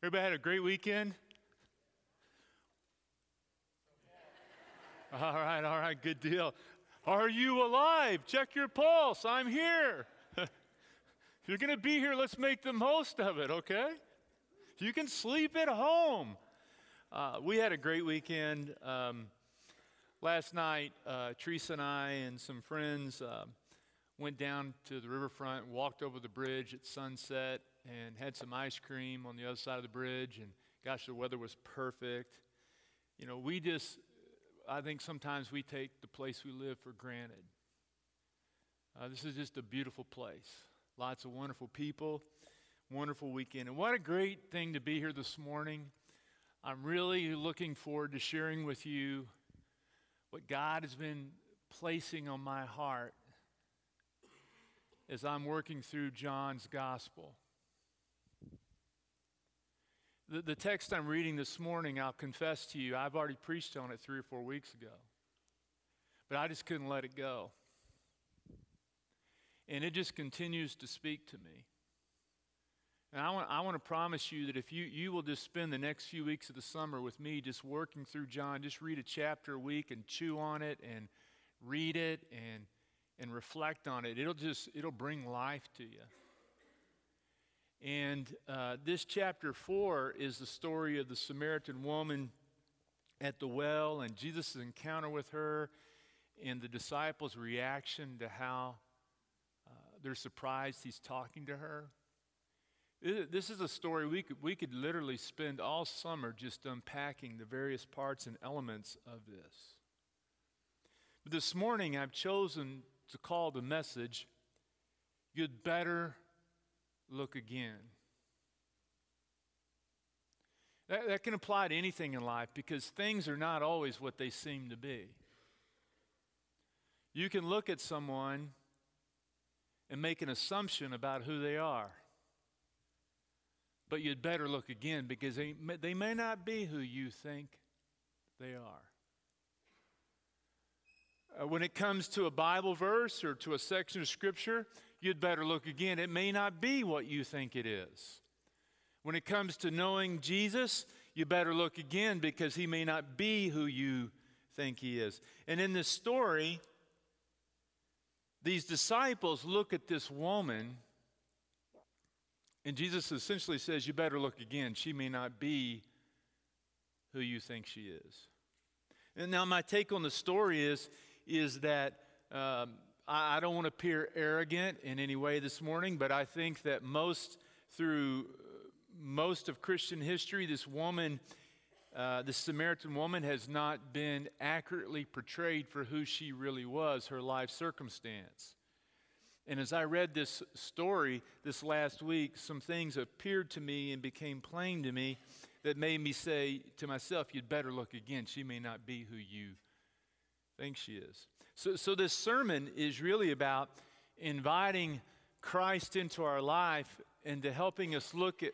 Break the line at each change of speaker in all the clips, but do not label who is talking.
Everybody had a great weekend? All right, all right, good deal. Are you alive? Check your pulse. I'm here. if you're going to be here, let's make the most of it, okay? You can sleep at home. Uh, we had a great weekend. Um, last night, uh, Teresa and I and some friends uh, went down to the riverfront, walked over the bridge at sunset, and had some ice cream on the other side of the bridge. And gosh, the weather was perfect. You know, we just I think sometimes we take the place we live for granted. Uh, this is just a beautiful place. Lots of wonderful people, wonderful weekend. And what a great thing to be here this morning. I'm really looking forward to sharing with you what God has been placing on my heart as I'm working through John's gospel. The, the text I'm reading this morning, I'll confess to you, I've already preached on it three or four weeks ago. But I just couldn't let it go. And it just continues to speak to me. And I want, I want to promise you that if you, you will just spend the next few weeks of the summer with me just working through John, just read a chapter a week and chew on it and read it and, and reflect on it, it'll just, it'll bring life to you. And uh, this chapter 4 is the story of the Samaritan woman at the well and Jesus' encounter with her and the disciples' reaction to how uh, they're surprised he's talking to her. This is a story we could, we could literally spend all summer just unpacking the various parts and elements of this. But this morning, I've chosen to call the message, You'd Better look again. That, that can apply to anything in life because things are not always what they seem to be. You can look at someone and make an assumption about who they are. But you'd better look again because they, they may not be who you think they are. Uh, when it comes to a Bible verse or to a section of Scripture, you'd better look again. It may not be what you think it is. When it comes to knowing Jesus, you better look again because he may not be who you think he is. And in this story, these disciples look at this woman, and Jesus essentially says, You better look again. She may not be who you think she is. And now, my take on the story is, is that um, I, don't want to appear arrogant in any way this morning, but I think that most, through most of Christian history, this woman, uh, this Samaritan woman, has not been accurately portrayed for who she really was, her life circumstance. And as I read this story this last week, some things appeared to me and became plain to me that made me say to myself, You'd better look again. She may not be who you think she is. So, so this sermon is really about inviting Christ into our life and to helping us look at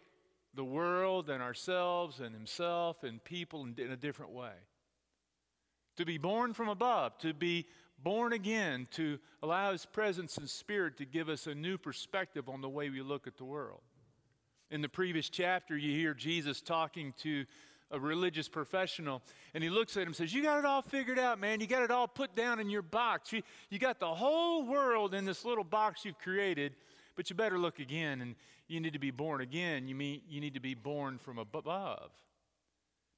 the world and ourselves and Himself and people in, in a different way. To be born from above, to be born again, to allow His presence and Spirit to give us a new perspective on the way we look at the world. In the previous chapter, you hear Jesus talking to a religious professional, and he looks at him and says, You got it all figured out, man. You got it all put down in your box. You, you got the whole world in this little box you've created, but you better look again, and you need to be born again. You mean you need to be born from above.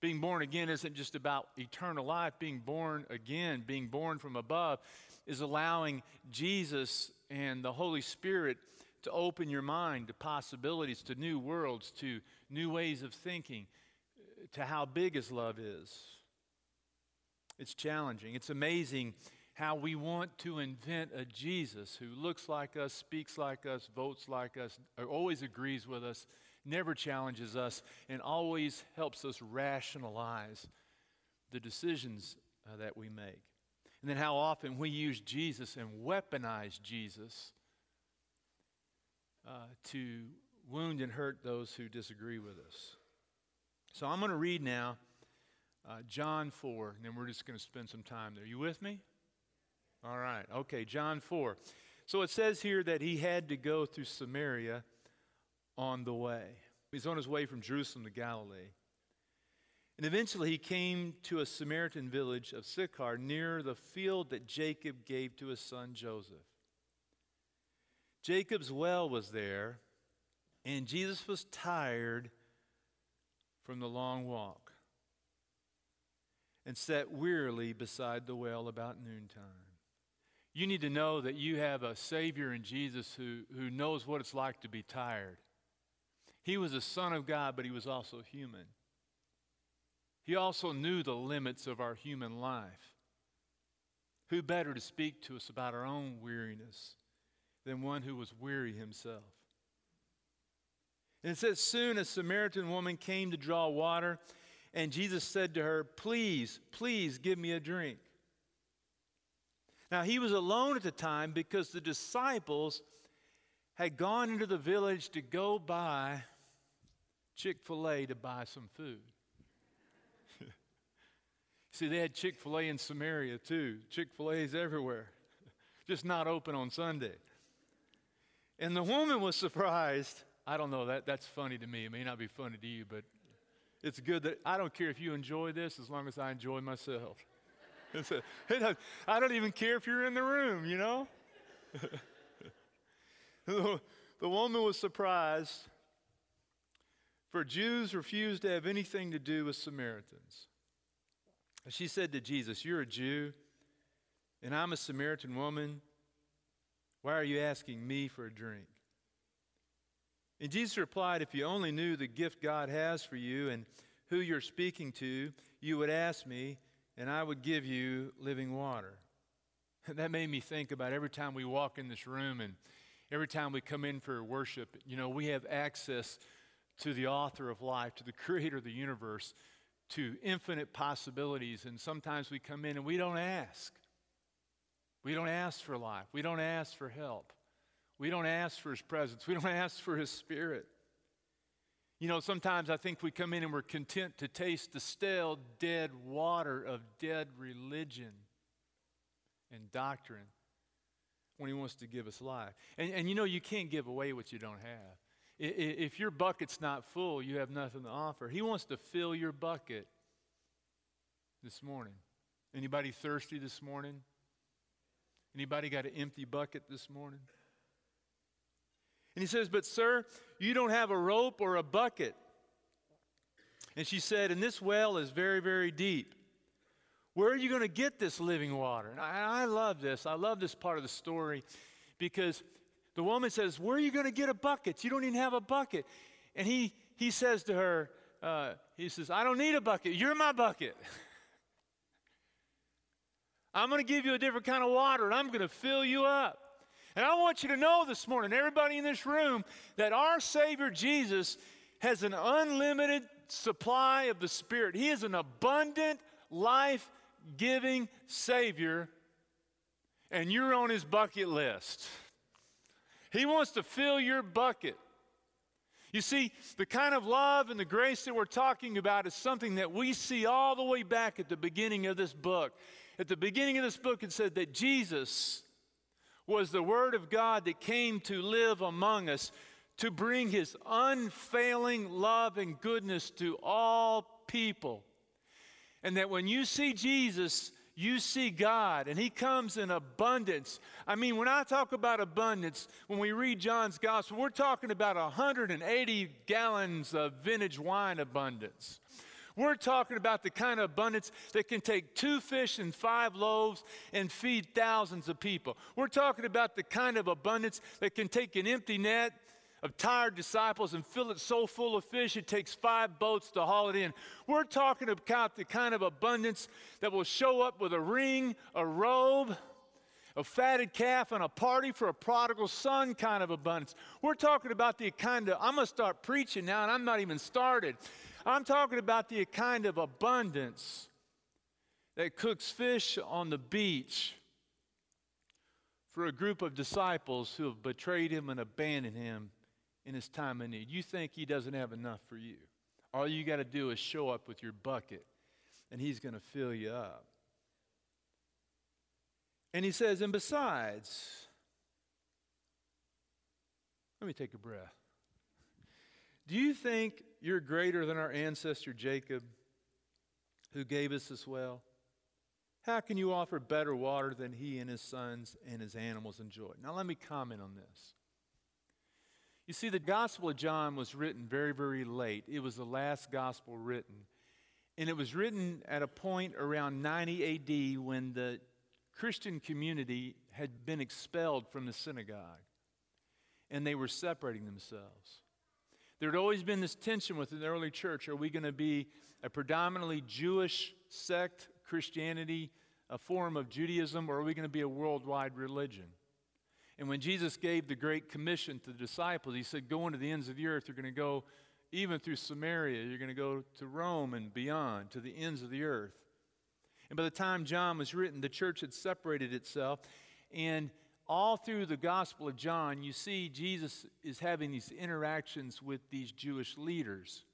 Being born again isn't just about eternal life. Being born again, being born from above, is allowing Jesus and the Holy Spirit to open your mind to possibilities, to new worlds, to new ways of thinking to how big His love is. It's challenging. It's amazing how we want to invent a Jesus who looks like us, speaks like us, votes like us, always agrees with us, never challenges us, and always helps us rationalize the decisions uh, that we make. And then how often we use Jesus and weaponize Jesus uh, to wound and hurt those who disagree with us. So I'm going to read now uh, John 4, and then we're just going to spend some time there. You with me? All right. Okay, John 4. So it says here that he had to go through Samaria on the way. He's on his way from Jerusalem to Galilee. And eventually he came to a Samaritan village of Sychar near the field that Jacob gave to his son Joseph. Jacob's well was there, and Jesus was tired from the long walk and sat wearily beside the well about noontime. You need to know that you have a Savior in Jesus who, who knows what it's like to be tired. He was a Son of God, but he was also human. He also knew the limits of our human life. Who better to speak to us about our own weariness than one who was weary himself? And it says, Soon a Samaritan woman came to draw water, and Jesus said to her, Please, please give me a drink. Now, he was alone at the time because the disciples had gone into the village to go buy Chick fil A to buy some food. See, they had Chick fil A in Samaria too. Chick fil A is everywhere, just not open on Sunday. And the woman was surprised. I don't know, that, that's funny to me. It may not be funny to you, but it's good that I don't care if you enjoy this as long as I enjoy myself. I don't even care if you're in the room, you know? the woman was surprised, for Jews refused to have anything to do with Samaritans. She said to Jesus, You're a Jew, and I'm a Samaritan woman. Why are you asking me for a drink? And Jesus replied, If you only knew the gift God has for you and who you're speaking to, you would ask me, and I would give you living water. And That made me think about every time we walk in this room and every time we come in for worship, you know, we have access to the author of life, to the creator of the universe, to infinite possibilities. And sometimes we come in and we don't ask. We don't ask for life. We don't ask for help. We don't ask for his presence. We don't ask for his spirit. You know, sometimes I think we come in and we're content to taste the stale, dead water of dead religion and doctrine when He wants to give us life. And, and you know, you can't give away what you don't have. If your bucket's not full, you have nothing to offer. He wants to fill your bucket this morning. Anybody thirsty this morning? Anybody got an empty bucket this morning? And he says, But, sir, you don't have a rope or a bucket. And she said, And this well is very, very deep. Where are you going to get this living water? And I, I love this. I love this part of the story because the woman says, Where are you going to get a bucket? You don't even have a bucket. And he, he says to her, uh, He says, I don't need a bucket. You're my bucket. I'm going to give you a different kind of water and I'm going to fill you up. And I want you to know this morning, everybody in this room, that our Savior Jesus has an unlimited supply of the Spirit. He is an abundant, life giving Savior, and you're on His bucket list. He wants to fill your bucket. You see, the kind of love and the grace that we're talking about is something that we see all the way back at the beginning of this book. At the beginning of this book, it said that Jesus was the Word of God that came to live among us to bring His unfailing love and goodness to all people. And that when you see Jesus, you see God, and He comes in abundance. I mean, when I talk about abundance, when we read John's Gospel, we're talking about 180 gallons of vintage wine abundance. We're talking about the kind of abundance that can take two fish and five loaves and feed thousands of people. We're talking about the kind of abundance that can take an empty net of tired disciples and fill it so full of fish it takes five boats to haul it in. We're talking about the kind of abundance that will show up with a ring, a robe, a fatted calf, and a party for a prodigal son kind of abundance. We're talking about the kind of, I'm going to start preaching now, and I'm not even started. I'm talking about the kind of abundance that cooks fish on the beach for a group of disciples who have betrayed him and abandoned him in his time of need. You think he doesn't have enough for you. All you got to do is show up with your bucket, and he's going to fill you up. And he says, and besides, let me take a breath. Do you think you're greater than our ancestor Jacob, who gave us this well? How can you offer better water than he and his sons and his animals enjoyed? Now, let me comment on this. You see, the Gospel of John was written very, very late. It was the last gospel written. And it was written at a point around 90 AD when the Christian community had been expelled from the synagogue and they were separating themselves. There had always been this tension within the early church. Are we going to be a predominantly Jewish sect, Christianity, a form of Judaism, or are we going to be a worldwide religion? And when Jesus gave the Great Commission to the disciples, he said, Go into the ends of the earth. You're going to go even through Samaria. You're going to go to Rome and beyond, to the ends of the earth. And by the time John was written, the church had separated itself. And all through the Gospel of John, you see Jesus is having these interactions with these Jewish leaders.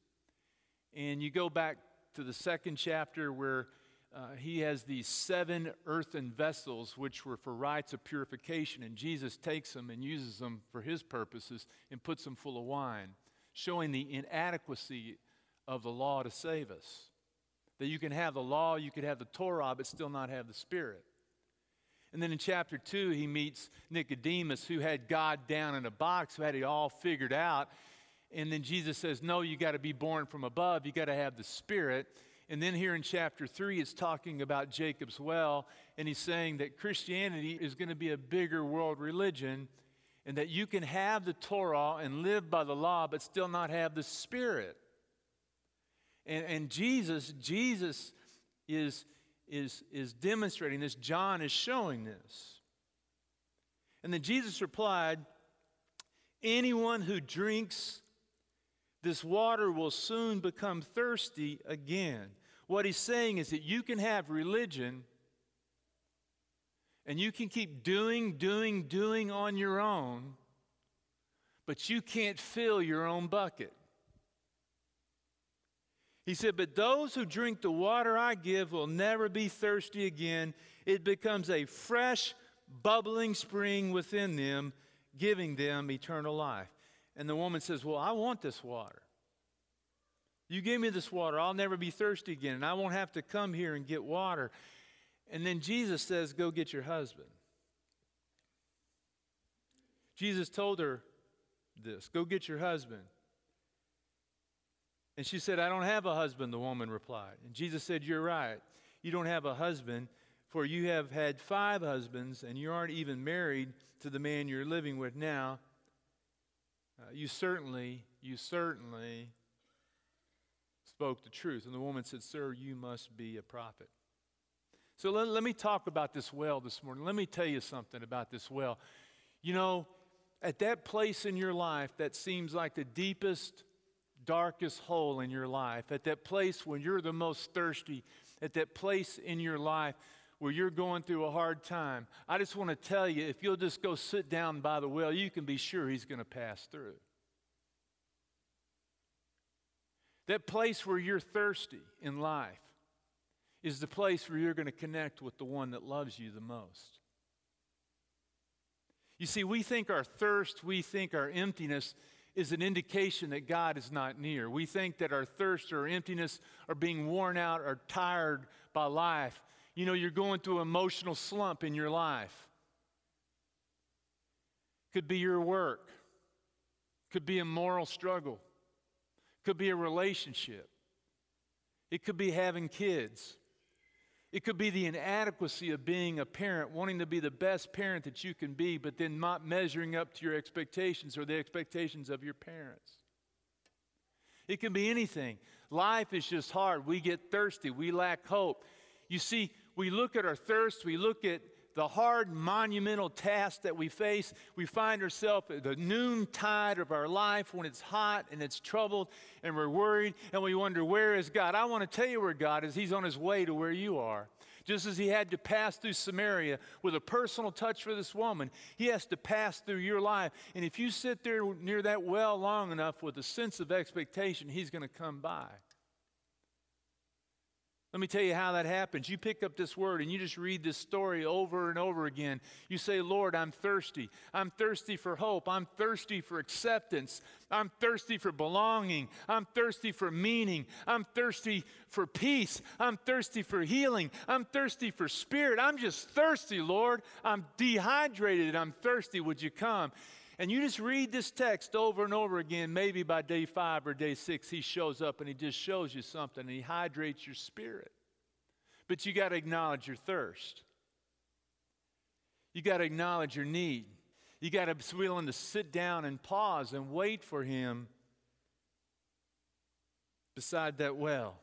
And you go back to the second chapter where uh, he has these seven earthen vessels which were for rites of purification, and Jesus takes them and uses them for his purposes and puts them full of wine, showing the inadequacy of the law to save us. That you can have the law, you could have the Torah, but still not have the Spirit. And then in chapter 2, he meets Nicodemus, who had God down in a box, who had it all figured out. And then Jesus says, No, you got to be born from above, you got to have the Spirit. And then here in chapter 3, it's talking about Jacob's well, and he's saying that Christianity is going to be a bigger world religion, and that you can have the Torah and live by the law, but still not have the Spirit. And, and Jesus, Jesus is is, is demonstrating this. John is showing this. And then Jesus replied, Anyone who drinks this water will soon become thirsty again. What he's saying is that you can have religion and you can keep doing, doing, doing on your own, but you can't fill your own bucket. He said, But those who drink the water I give will never be thirsty again. It becomes a fresh, bubbling spring within them, giving them eternal life. And the woman says, Well, I want this water. You give me this water, I'll never be thirsty again, and I won't have to come here and get water. And then Jesus says, Go get your husband. Jesus told her this Go get your husband. And she said, I don't have a husband, the woman replied. And Jesus said, You're right. You don't have a husband, for you have had five husbands, and you aren't even married to the man you're living with now. Uh, you certainly, you certainly spoke the truth. And the woman said, Sir, you must be a prophet. So let, let me talk about this well this morning. Let me tell you something about this well. You know, at that place in your life that seems like the deepest, darkest hole in your life, at that place when you're the most thirsty, at that place in your life where you're going through a hard time, I just want to tell you if you'll just go sit down by the well, you can be sure He's going to pass through. That place where you're thirsty in life is the place where you're going to connect with the one that loves you the most. You see, we think our thirst, we think our emptiness is an indication that God is not near. We think that our thirst or emptiness or being worn out or tired by life. You know, you're going through an emotional slump in your life. Could be your work, could be a moral struggle, could be a relationship, it could be having kids. It could be the inadequacy of being a parent, wanting to be the best parent that you can be, but then not measuring up to your expectations or the expectations of your parents. It can be anything. Life is just hard. We get thirsty. We lack hope. You see, we look at our thirst, we look at the hard, monumental task that we face. We find ourselves at the noontide of our life when it's hot and it's troubled and we're worried and we wonder, where is God? I want to tell you where God is. He's on his way to where you are. Just as he had to pass through Samaria with a personal touch for this woman, he has to pass through your life. And if you sit there near that well long enough with a sense of expectation, he's going to come by. Let me tell you how that happens. You pick up this word and you just read this story over and over again. You say, Lord, I'm thirsty. I'm thirsty for hope. I'm thirsty for acceptance. I'm thirsty for belonging. I'm thirsty for meaning. I'm thirsty for peace. I'm thirsty for healing. I'm thirsty for spirit. I'm just thirsty, Lord. I'm dehydrated. I'm thirsty. Would you come? And you just read this text over and over again. Maybe by day five or day six, he shows up and he just shows you something and he hydrates your spirit. But you got to acknowledge your thirst. You got to acknowledge your need. You got to be willing to sit down and pause and wait for him beside that well.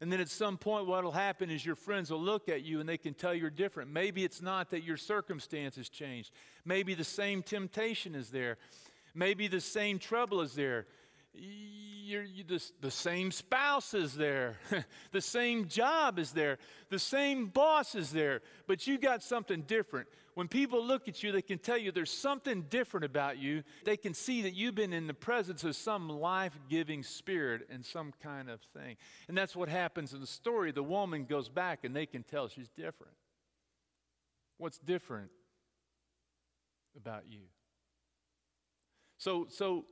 And then at some point, what will happen is your friends will look at you and they can tell you're different. Maybe it's not that your circumstances changed. Maybe the same temptation is there. Maybe the same trouble is there. You're, you, the, the same spouse is there. the same job is there. The same boss is there. But you got something different. When people look at you, they can tell you there's something different about you. They can see that you've been in the presence of some life giving spirit and some kind of thing. And that's what happens in the story. The woman goes back and they can tell she's different. What's different about you? So, so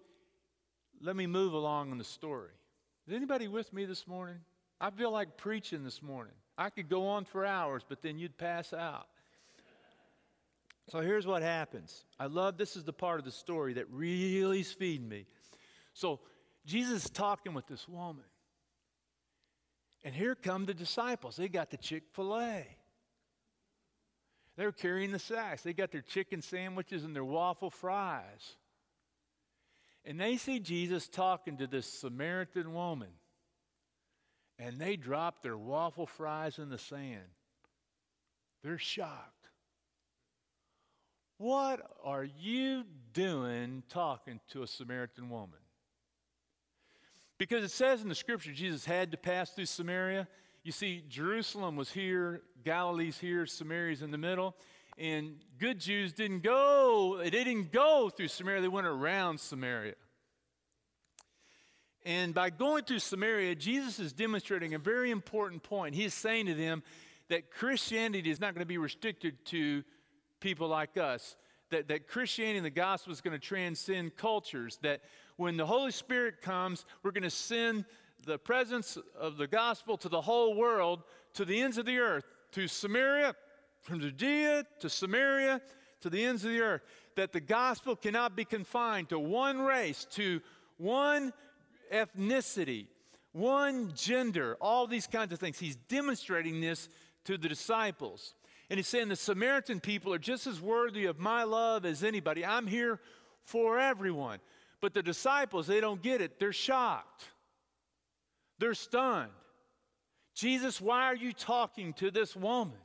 let me move along in the story. Is anybody with me this morning? I feel like preaching this morning. I could go on for hours, but then you'd pass out. So here's what happens. I love this is the part of the story that really is feeding me. So Jesus is talking with this woman. And here come the disciples. They got the Chick fil A. They're carrying the sacks. They got their chicken sandwiches and their waffle fries. And they see Jesus talking to this Samaritan woman. And they drop their waffle fries in the sand. They're shocked. What are you doing talking to a Samaritan woman? Because it says in the scripture Jesus had to pass through Samaria. You see, Jerusalem was here, Galilee's here, Samaria's in the middle. And good Jews didn't go, they didn't go through Samaria, they went around Samaria. And by going through Samaria, Jesus is demonstrating a very important point. He is saying to them that Christianity is not going to be restricted to people like us. That, that Christianity and the gospel is going to transcend cultures. That when the Holy Spirit comes, we're going to send the presence of the gospel to the whole world, to the ends of the earth, to Samaria, from Judea to Samaria, to the ends of the earth. That the gospel cannot be confined to one race, to one ethnicity, one gender, all these kinds of things. He's demonstrating this to the disciples. And he's saying the Samaritan people are just as worthy of my love as anybody. I'm here for everyone. But the disciples, they don't get it. They're shocked, they're stunned. Jesus, why are you talking to this woman?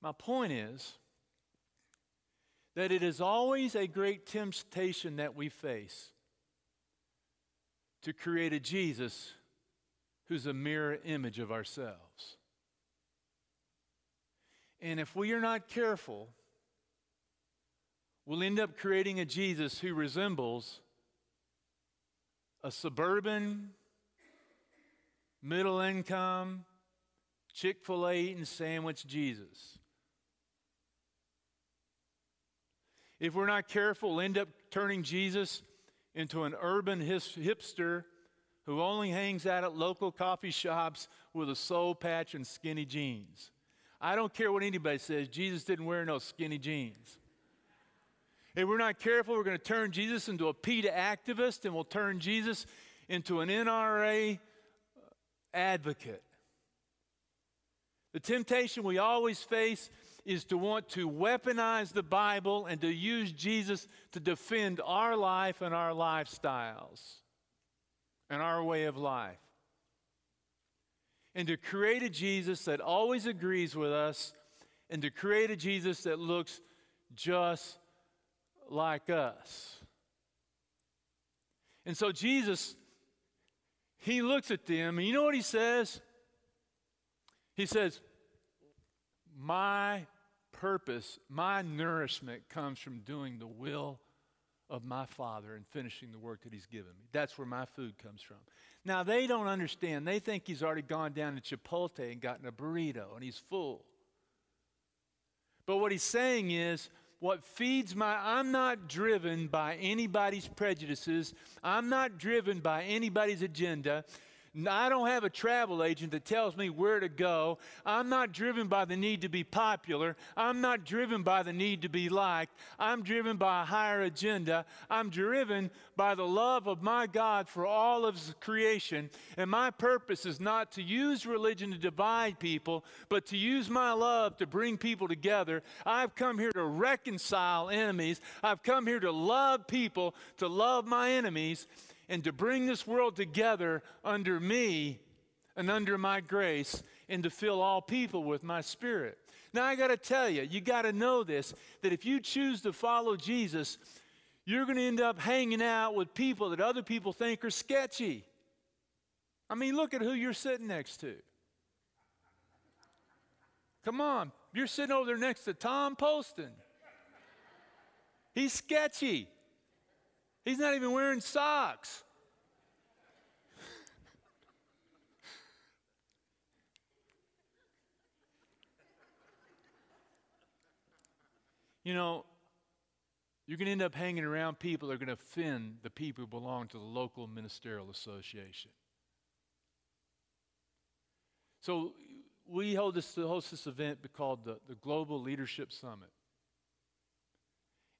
My point is that it is always a great temptation that we face to create a Jesus who's a mirror image of ourselves. And if we are not careful, we'll end up creating a Jesus who resembles a suburban, middle income, Chick fil A eating sandwich Jesus. If we're not careful, we'll end up turning Jesus into an urban hipster who only hangs out at local coffee shops with a soul patch and skinny jeans. I don't care what anybody says, Jesus didn't wear no skinny jeans. If we're not careful, we're going to turn Jesus into a PETA activist and we'll turn Jesus into an NRA advocate. The temptation we always face is to want to weaponize the Bible and to use Jesus to defend our life and our lifestyles and our way of life. And to create a Jesus that always agrees with us and to create a Jesus that looks just like us. And so Jesus, he looks at them, and you know what he says? He says, My purpose, my nourishment comes from doing the will of my Father and finishing the work that He's given me. That's where my food comes from. Now, they don't understand. They think He's already gone down to Chipotle and gotten a burrito and He's full. But what He's saying is, what feeds my, I'm not driven by anybody's prejudices. I'm not driven by anybody's agenda. I don't have a travel agent that tells me where to go. I'm not driven by the need to be popular. I'm not driven by the need to be liked. I'm driven by a higher agenda. I'm driven by the love of my God for all of His creation. And my purpose is not to use religion to divide people, but to use my love to bring people together. I've come here to reconcile enemies. I've come here to love people, to love my enemies and to bring this world together under me and under my grace and to fill all people with my spirit. Now, I got to tell you, you got to know this that if you choose to follow Jesus, you're going to end up hanging out with people that other people think are sketchy. I mean, look at who you're sitting next to. Come on, you're sitting over there next to Tom Poston. He's sketchy. He's not even wearing socks. you know, you're going to end up hanging around people that are going to offend the people who belong to the local ministerial association. So we hold this, host this event called the, the Global Leadership Summit.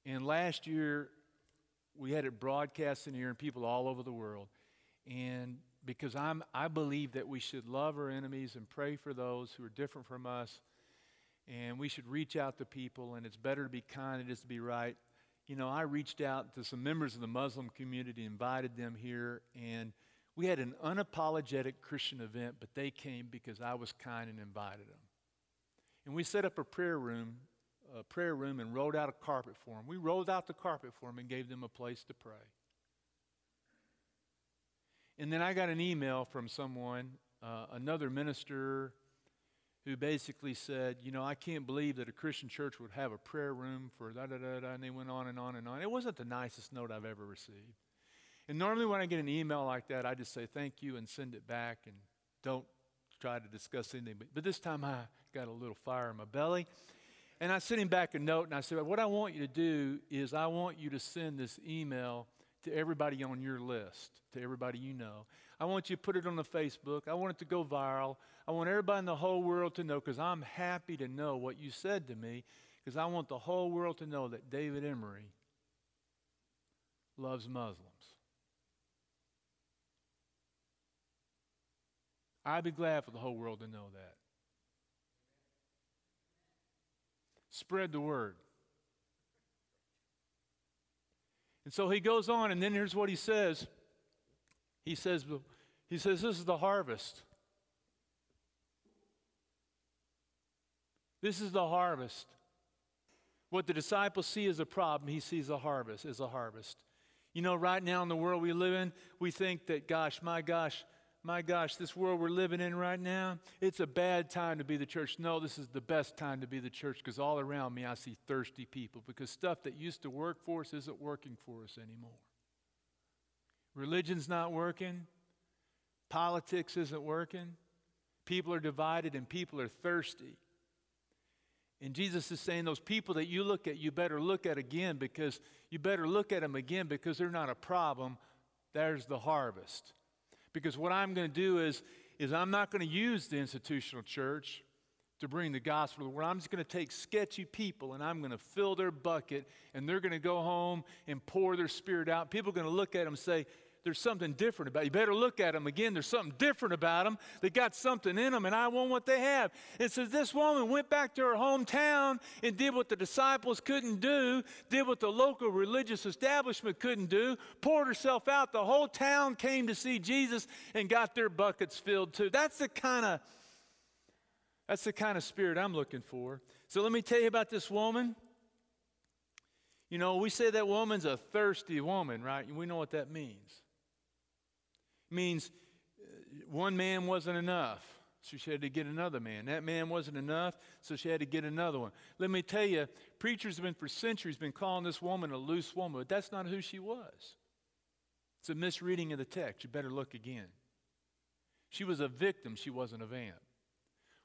And last year, we had it broadcast in here and people all over the world. And because I'm, I believe that we should love our enemies and pray for those who are different from us. And we should reach out to people, and it's better to be kind than it is to be right. You know, I reached out to some members of the Muslim community, invited them here, and we had an unapologetic Christian event, but they came because I was kind and invited them. And we set up a prayer room a prayer room and rolled out a carpet for them. We rolled out the carpet for them and gave them a place to pray. And then I got an email from someone, uh, another minister, who basically said, You know, I can't believe that a Christian church would have a prayer room for da da da da. And they went on and on and on. It wasn't the nicest note I've ever received. And normally when I get an email like that, I just say thank you and send it back and don't try to discuss anything. But, but this time I got a little fire in my belly. And I sent him back a note and I said, What I want you to do is I want you to send this email to everybody on your list, to everybody you know. I want you to put it on the Facebook. I want it to go viral. I want everybody in the whole world to know because I'm happy to know what you said to me because I want the whole world to know that David Emery loves Muslims. I'd be glad for the whole world to know that. Spread the word. And so he goes on, and then here's what he says. He says, he says, This is the harvest. This is the harvest. What the disciples see as a problem, he sees a harvest as a harvest. You know, right now in the world we live in, we think that, gosh, my gosh, my gosh, this world we're living in right now, it's a bad time to be the church. No, this is the best time to be the church because all around me I see thirsty people because stuff that used to work for us isn't working for us anymore. Religion's not working, politics isn't working, people are divided, and people are thirsty. And Jesus is saying, those people that you look at, you better look at again because you better look at them again because they're not a problem. There's the harvest. Because what I'm going to do is, is I'm not going to use the institutional church to bring the gospel to the world. I'm just going to take sketchy people and I'm going to fill their bucket and they're going to go home and pour their spirit out. People are going to look at them and say, there's something different about you. better look at them again. There's something different about them. They got something in them, and I want what they have. It says this woman went back to her hometown and did what the disciples couldn't do, did what the local religious establishment couldn't do, poured herself out. The whole town came to see Jesus and got their buckets filled too. That's the kind of that's the kind of spirit I'm looking for. So let me tell you about this woman. You know, we say that woman's a thirsty woman, right? We know what that means means uh, one man wasn't enough. So she had to get another man. That man wasn't enough, so she had to get another one. Let me tell you, preachers have been for centuries been calling this woman a loose woman, but that's not who she was. It's a misreading of the text. You better look again. She was a victim, she wasn't a vamp.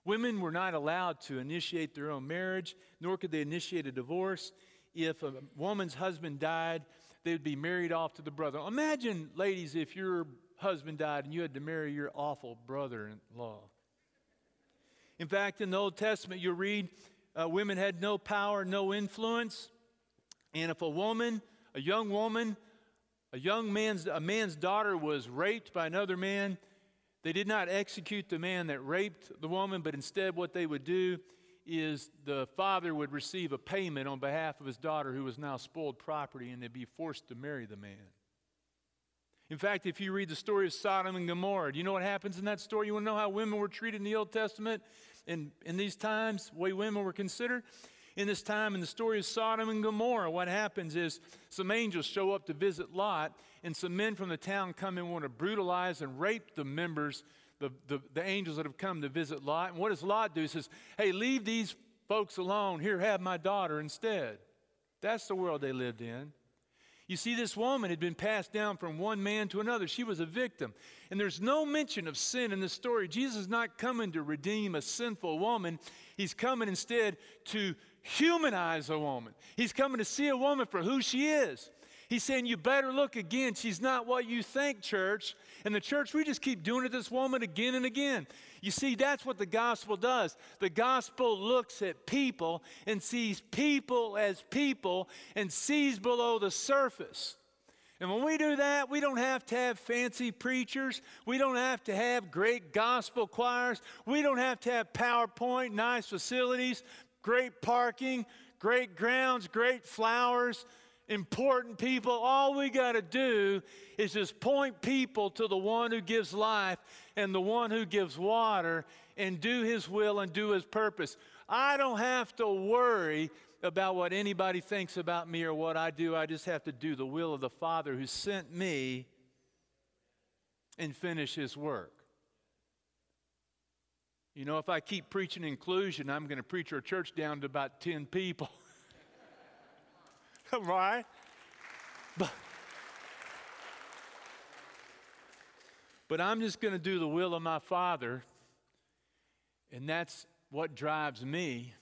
Women were not allowed to initiate their own marriage, nor could they initiate a divorce. If a woman's husband died, they would be married off to the brother. Imagine, ladies, if your husband died and you had to marry your awful brother in law. In fact, in the Old Testament, you read uh, women had no power, no influence. And if a woman, a young woman, a young man's, a man's daughter was raped by another man, they did not execute the man that raped the woman, but instead, what they would do is the father would receive a payment on behalf of his daughter who was now spoiled property and they'd be forced to marry the man. In fact, if you read the story of Sodom and Gomorrah, do you know what happens in that story? You want to know how women were treated in the Old Testament and in these times, the way women were considered? In this time, in the story of Sodom and Gomorrah, what happens is some angels show up to visit Lot, and some men from the town come and want to brutalize and rape the members, the, the, the angels that have come to visit Lot. And what does Lot do? He says, Hey, leave these folks alone. Here, have my daughter instead. That's the world they lived in. You see, this woman had been passed down from one man to another. She was a victim. And there's no mention of sin in the story. Jesus is not coming to redeem a sinful woman, he's coming instead to humanize a woman. He's coming to see a woman for who she is. He's saying, You better look again. She's not what you think, church. And the church, we just keep doing it this woman again and again. You see, that's what the gospel does. The gospel looks at people and sees people as people and sees below the surface. And when we do that, we don't have to have fancy preachers. We don't have to have great gospel choirs. We don't have to have PowerPoint, nice facilities, great parking, great grounds, great flowers important people. All we got to do is just point people to the one who gives life and the one who gives water and do his will and do his purpose. I don't have to worry about what anybody thinks about me or what I do. I just have to do the will of the Father who sent me and finish his work. You know, if I keep preaching inclusion, I'm going to preach our church down to about 10 people. right? But, but I'm just going to do the will of my Father, and that's what drives me,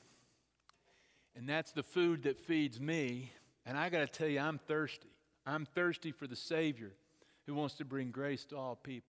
and that's the food that feeds me. And I got to tell you, I'm thirsty. I'm thirsty for the Savior who wants to bring grace to all people.